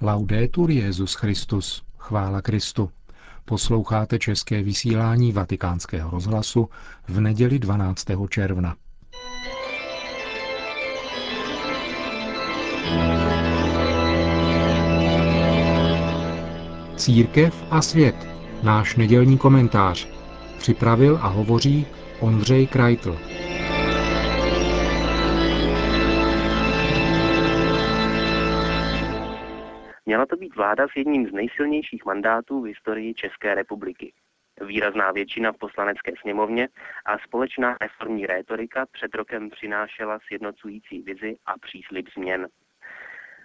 Laudetur Jezus Christus. Chvála Kristu. Posloucháte české vysílání Vatikánského rozhlasu v neděli 12. června. Církev a svět. Náš nedělní komentář. Připravil a hovoří Ondřej Krajtl. Měla to být vláda s jedním z nejsilnějších mandátů v historii České republiky. Výrazná většina v poslanecké sněmovně a společná reformní rétorika před rokem přinášela sjednocující vizi a příslib změn.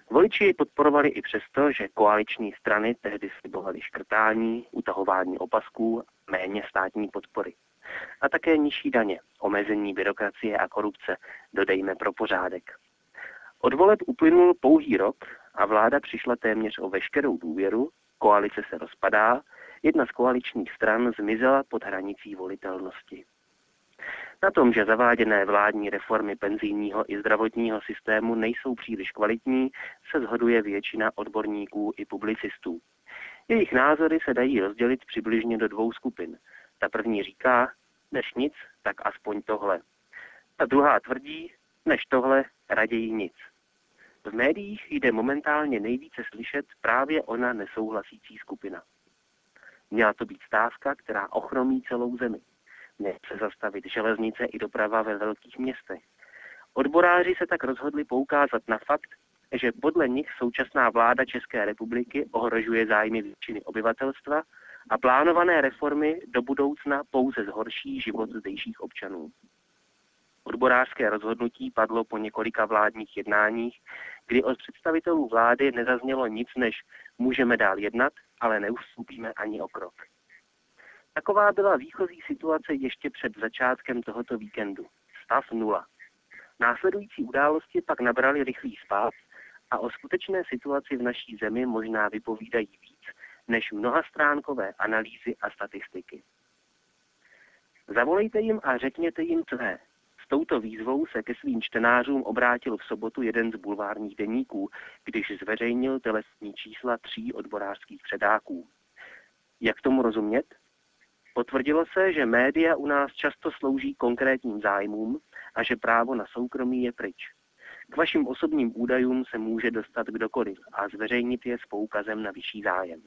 Voliči ji podporovali i přesto, že koaliční strany tehdy slibovaly škrtání, utahování opasků, méně státní podpory. A také nižší daně, omezení byrokracie a korupce, dodejme pro pořádek. Od voleb uplynul pouhý rok a vláda přišla téměř o veškerou důvěru, koalice se rozpadá, jedna z koaličních stran zmizela pod hranicí volitelnosti. Na tom, že zaváděné vládní reformy penzijního i zdravotního systému nejsou příliš kvalitní, se zhoduje většina odborníků i publicistů. Jejich názory se dají rozdělit přibližně do dvou skupin. Ta první říká, než nic, tak aspoň tohle. Ta druhá tvrdí, než tohle, raději nic. V médiích jde momentálně nejvíce slyšet právě ona nesouhlasící skupina. Měla to být stávka, která ochromí celou zemi. Nechce zastavit železnice i doprava ve velkých městech. Odboráři se tak rozhodli poukázat na fakt, že podle nich současná vláda České republiky ohrožuje zájmy většiny obyvatelstva a plánované reformy do budoucna pouze zhorší život zdejších občanů. Odborářské rozhodnutí padlo po několika vládních jednáních, kdy od představitelů vlády nezaznělo nic než můžeme dál jednat, ale neustupíme ani o krok. Taková byla výchozí situace ještě před začátkem tohoto víkendu. Stav nula. Následující události pak nabrali rychlý spát a o skutečné situaci v naší zemi možná vypovídají víc než mnoha stránkové analýzy a statistiky. Zavolejte jim a řekněte jim tvé, touto výzvou se ke svým čtenářům obrátil v sobotu jeden z bulvárních deníků, když zveřejnil telesní čísla tří odborářských předáků. Jak tomu rozumět? Potvrdilo se, že média u nás často slouží konkrétním zájmům a že právo na soukromí je pryč. K vašim osobním údajům se může dostat kdokoliv a zveřejnit je s poukazem na vyšší zájem.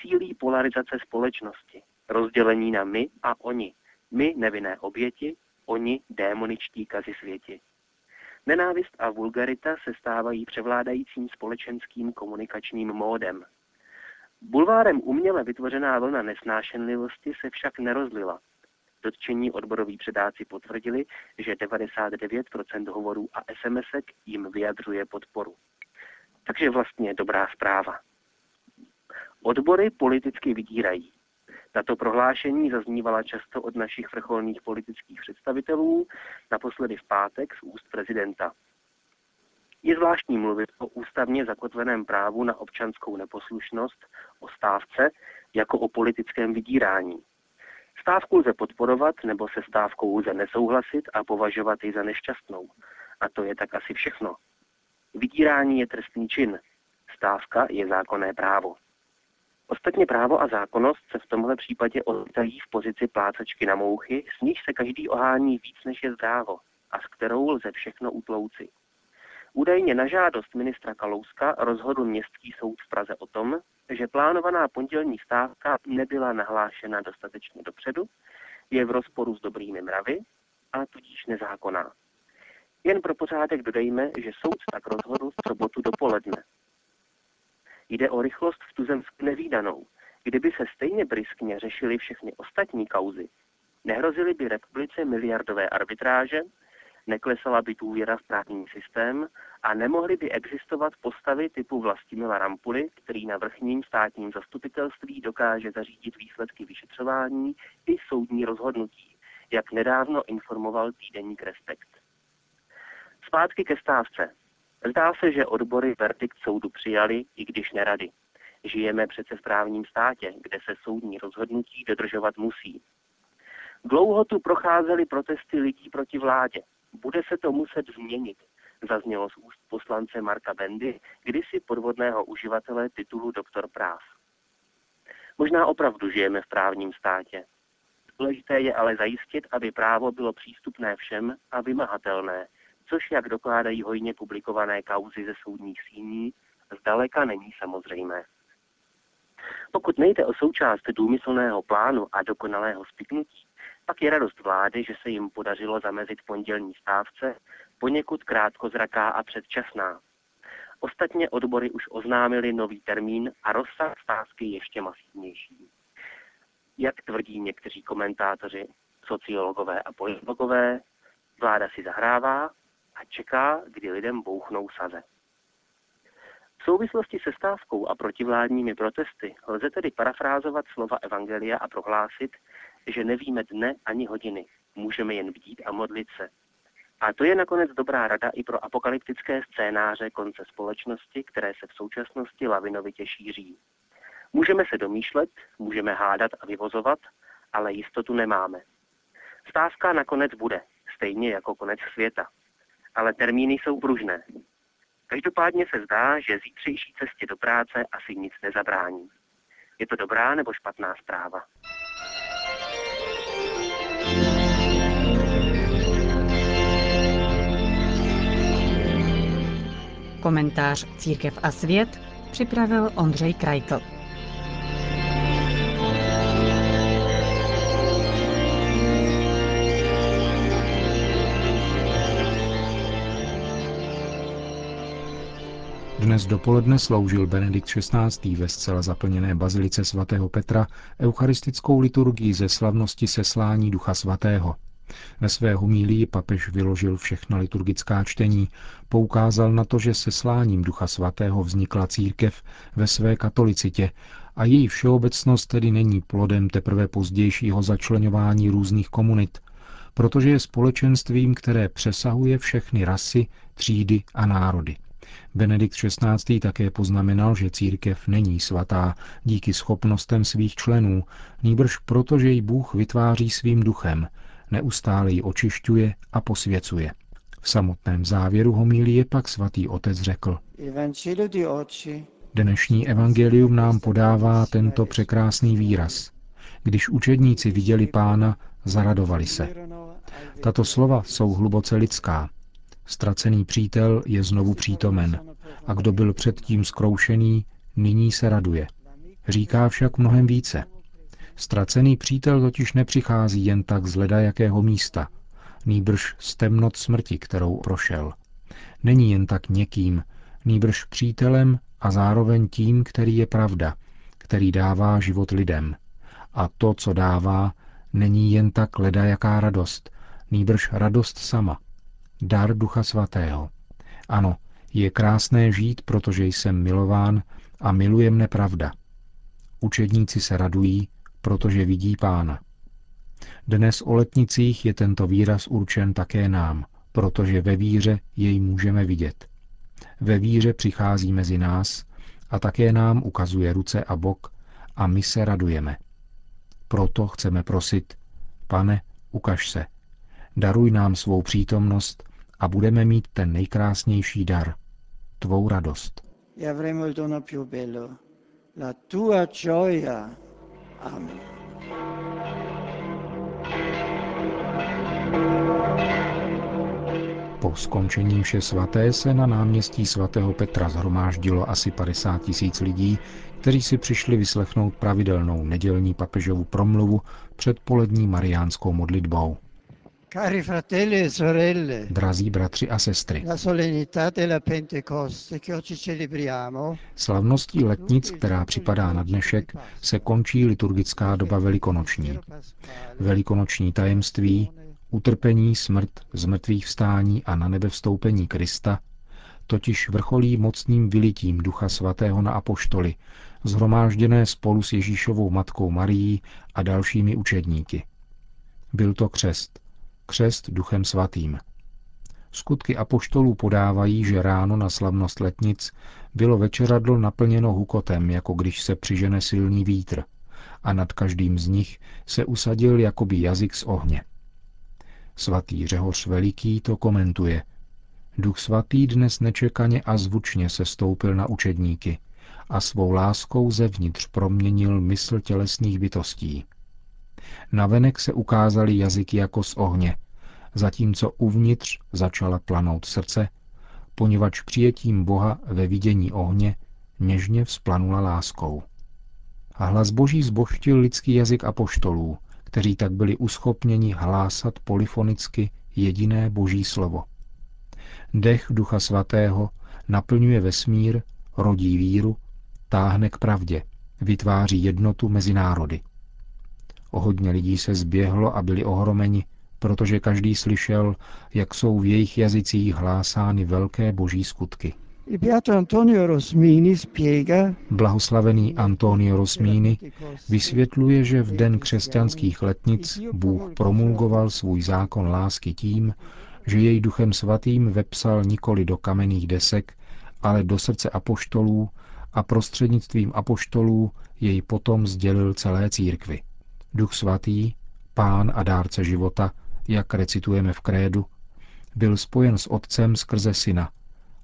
Sílí polarizace společnosti, rozdělení na my a oni, my nevinné oběti oni démoničtí kazi světi. Nenávist a vulgarita se stávají převládajícím společenským komunikačním módem. Bulvárem uměle vytvořená vlna nesnášenlivosti se však nerozlila. Dotčení odboroví předáci potvrdili, že 99% hovorů a SMSek jim vyjadřuje podporu. Takže vlastně dobrá zpráva. Odbory politicky vydírají. Tato prohlášení zaznívala často od našich vrcholných politických představitelů, naposledy v pátek z úst prezidenta. Je zvláštní mluvit o ústavně zakotveném právu na občanskou neposlušnost, o stávce, jako o politickém vydírání. Stávku lze podporovat nebo se stávkou lze nesouhlasit a považovat ji za nešťastnou. A to je tak asi všechno. Vydírání je trestný čin. Stávka je zákonné právo. Ostatně právo a zákonnost se v tomhle případě ocitají v pozici plácačky na mouchy, s níž se každý ohání víc než je zdrávo a s kterou lze všechno utlouci. Údajně na žádost ministra Kalouska rozhodl městský soud v Praze o tom, že plánovaná pondělní stávka nebyla nahlášena dostatečně dopředu, je v rozporu s dobrými mravy a tudíž nezákonná. Jen pro pořádek dodejme, že soud tak rozhodl v sobotu dopoledne, Jde o rychlost v tuzemsku nevýdanou. Kdyby se stejně briskně řešily všechny ostatní kauzy, nehrozily by republice miliardové arbitráže, neklesala by důvěra v právní systém a nemohly by existovat postavy typu Vlastimila Rampuly, který na vrchním státním zastupitelství dokáže zařídit výsledky vyšetřování i soudní rozhodnutí, jak nedávno informoval týdeník Respekt. Zpátky ke stávce. Zdá se, že odbory verdikt soudu přijali, i když nerady. Žijeme přece v právním státě, kde se soudní rozhodnutí dodržovat musí. Dlouho tu procházely protesty lidí proti vládě. Bude se to muset změnit. Zaznělo z úst poslance Marka Bendy, kdysi podvodného uživatele titulu doktor práv. Možná opravdu žijeme v právním státě. Důležité je ale zajistit, aby právo bylo přístupné všem a vymahatelné, což, jak dokládají hojně publikované kauzy ze soudních síní, zdaleka není samozřejmé. Pokud nejde o součást důmyslného plánu a dokonalého spiknutí, pak je radost vlády, že se jim podařilo zamezit pondělní stávce, poněkud krátkozraká a předčasná. Ostatně odbory už oznámili nový termín a rozsah stávky ještě masivnější. Jak tvrdí někteří komentátoři, sociologové a politologové, vláda si zahrává a čeká, kdy lidem bouchnou saze. V souvislosti se stávkou a protivládními protesty lze tedy parafrázovat slova Evangelia a prohlásit, že nevíme dne ani hodiny, můžeme jen vidít a modlit se. A to je nakonec dobrá rada i pro apokalyptické scénáře konce společnosti, které se v současnosti lavinovitě šíří. Můžeme se domýšlet, můžeme hádat a vyvozovat, ale jistotu nemáme. Stávka nakonec bude, stejně jako konec světa. Ale termíny jsou pružné. Každopádně se zdá, že zítřejší cestě do práce asi nic nezabrání. Je to dobrá nebo špatná zpráva? Komentář Církev a svět připravil Ondřej Krajkl. Dnes dopoledne sloužil Benedikt XVI. ve zcela zaplněné bazilice svatého Petra eucharistickou liturgii ze slavnosti seslání Ducha Svatého. Ve své homílii papež vyložil všechna liturgická čtení, poukázal na to, že sesláním Ducha Svatého vznikla církev ve své katolicitě a její všeobecnost tedy není plodem teprve pozdějšího začlenování různých komunit, protože je společenstvím, které přesahuje všechny rasy, třídy a národy. Benedikt XVI. také poznamenal, že církev není svatá díky schopnostem svých členů, nýbrž proto, že ji Bůh vytváří svým duchem, neustále ji očišťuje a posvěcuje. V samotném závěru homílie pak svatý otec řekl. Dnešní evangelium nám podává tento překrásný výraz. Když učedníci viděli pána, zaradovali se. Tato slova jsou hluboce lidská, Ztracený přítel je znovu přítomen a kdo byl předtím zkroušený, nyní se raduje. Říká však mnohem více. Ztracený přítel totiž nepřichází jen tak z jakého místa, nýbrž z temnot smrti, kterou prošel. Není jen tak někým, nýbrž přítelem a zároveň tím, který je pravda, který dává život lidem. A to, co dává, není jen tak jaká radost, nýbrž radost sama – dar Ducha Svatého. Ano, je krásné žít, protože jsem milován a miluje mne pravda. Učedníci se radují, protože vidí pána. Dnes o letnicích je tento výraz určen také nám, protože ve víře jej můžeme vidět. Ve víře přichází mezi nás a také nám ukazuje ruce a bok a my se radujeme. Proto chceme prosit, pane, ukaž se, daruj nám svou přítomnost a budeme mít ten nejkrásnější dar, tvou radost. E Amen. Po skončení vše svaté se na náměstí svatého Petra zhromáždilo asi 50 tisíc lidí, kteří si přišli vyslechnout pravidelnou nedělní papežovu promluvu před polední mariánskou modlitbou. Drazí bratři a sestry, la solennità della Pentecoste che oggi celebriamo, slavností letnic, která připadá na dnešek, se končí liturgická doba velikonoční. Velikonoční tajemství, utrpení, smrt, zmrtvých vstání a na nebe vstoupení Krista, totiž vrcholí mocným vylitím Ducha Svatého na apoštoly, zhromážděné spolu s Ježíšovou matkou Marií a dalšími učedníky. Byl to křest, křest duchem svatým. Skutky apoštolů podávají, že ráno na slavnost letnic bylo večeradlo naplněno hukotem, jako když se přižene silný vítr, a nad každým z nich se usadil jakoby jazyk z ohně. Svatý Řehoř Veliký to komentuje. Duch svatý dnes nečekaně a zvučně se stoupil na učedníky a svou láskou zevnitř proměnil mysl tělesných bytostí. Navenek se ukázaly jazyky jako z ohně, zatímco uvnitř začala planout srdce, poněvadž přijetím Boha ve vidění ohně něžně vzplanula láskou. A hlas Boží zboštil lidský jazyk apoštolů, kteří tak byli uschopněni hlásat polifonicky jediné Boží slovo. Dech Ducha Svatého naplňuje vesmír, rodí víru, táhne k pravdě, vytváří jednotu mezi národy. O hodně lidí se zběhlo a byli ohromeni, protože každý slyšel, jak jsou v jejich jazycích hlásány velké boží skutky. Blahoslavený Antonio Rosmini vysvětluje, že v den křesťanských letnic Bůh promulgoval svůj zákon lásky tím, že jej duchem svatým vepsal nikoli do kamenných desek, ale do srdce apoštolů a prostřednictvím apoštolů jej potom sdělil celé církvi. Duch svatý, pán a dárce života, jak recitujeme v krédu, byl spojen s Otcem skrze Syna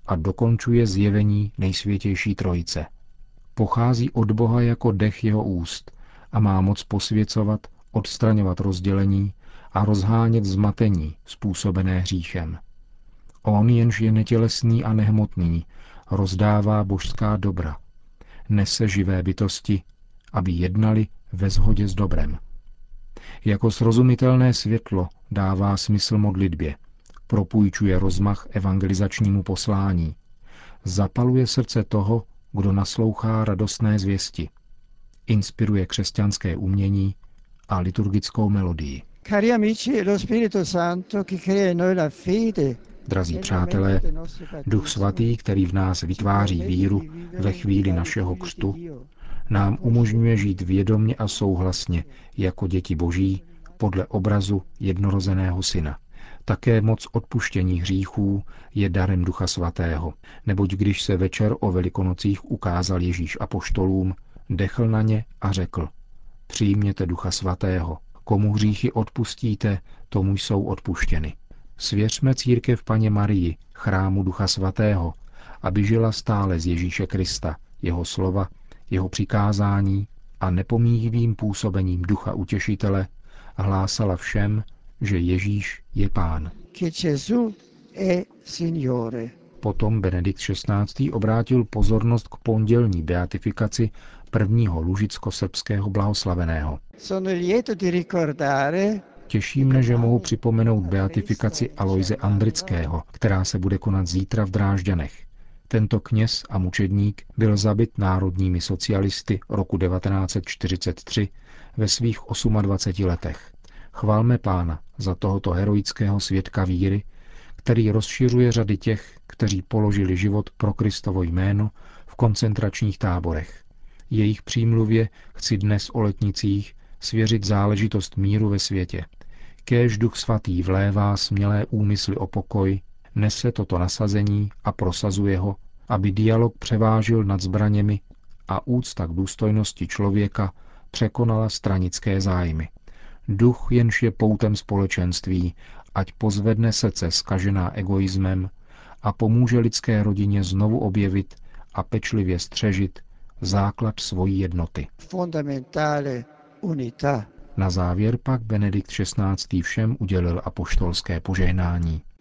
a dokončuje zjevení nejsvětější trojice. Pochází od Boha jako dech jeho úst a má moc posvěcovat, odstraňovat rozdělení a rozhánět zmatení způsobené hříchem. On, jenž je netělesný a nehmotný, rozdává božská dobra. Nese živé bytosti, aby jednali ve shodě s dobrem. Jako srozumitelné světlo dává smysl modlitbě, propůjčuje rozmach evangelizačnímu poslání, zapaluje srdce toho, kdo naslouchá radostné zvěsti, inspiruje křesťanské umění a liturgickou melodii. Cari amici, lo Spirito Santo che crea in noi la fede Drazí přátelé, Duch Svatý, který v nás vytváří víru ve chvíli našeho křtu, nám umožňuje žít vědomně a souhlasně jako děti Boží podle obrazu jednorozeného syna. Také moc odpuštění hříchů je darem Ducha Svatého, neboť když se večer o velikonocích ukázal Ježíš apoštolům, dechl na ně a řekl, přijměte Ducha Svatého, komu hříchy odpustíte, tomu jsou odpuštěny. Svěřme církev Paně Marii, chrámu Ducha Svatého, aby žila stále z Ježíše Krista, jeho slova, jeho přikázání a nepomíjivým působením Ducha Utěšitele hlásala všem, že Ježíš je Pán. Potom Benedikt XVI. obrátil pozornost k pondělní beatifikaci prvního lužicko-srbského blahoslaveného. Těší mne, že mohu připomenout beatifikaci Aloise Andrického, která se bude konat zítra v Drážďanech. Tento kněz a mučedník byl zabit národními socialisty roku 1943 ve svých 28 letech. Chválme pána za tohoto heroického svědka víry, který rozšiřuje řady těch, kteří položili život pro Kristovo jméno v koncentračních táborech. Jejich přímluvě chci dnes o letnicích svěřit záležitost míru ve světě. Kéž duch svatý vlévá smělé úmysly o pokoj, nese toto nasazení a prosazuje ho, aby dialog převážil nad zbraněmi a úcta k důstojnosti člověka překonala stranické zájmy. Duch jenž je poutem společenství, ať pozvedne srdce skažená egoismem a pomůže lidské rodině znovu objevit a pečlivě střežit základ svojí jednoty. Na závěr pak Benedikt XVI. všem udělil apoštolské požehnání.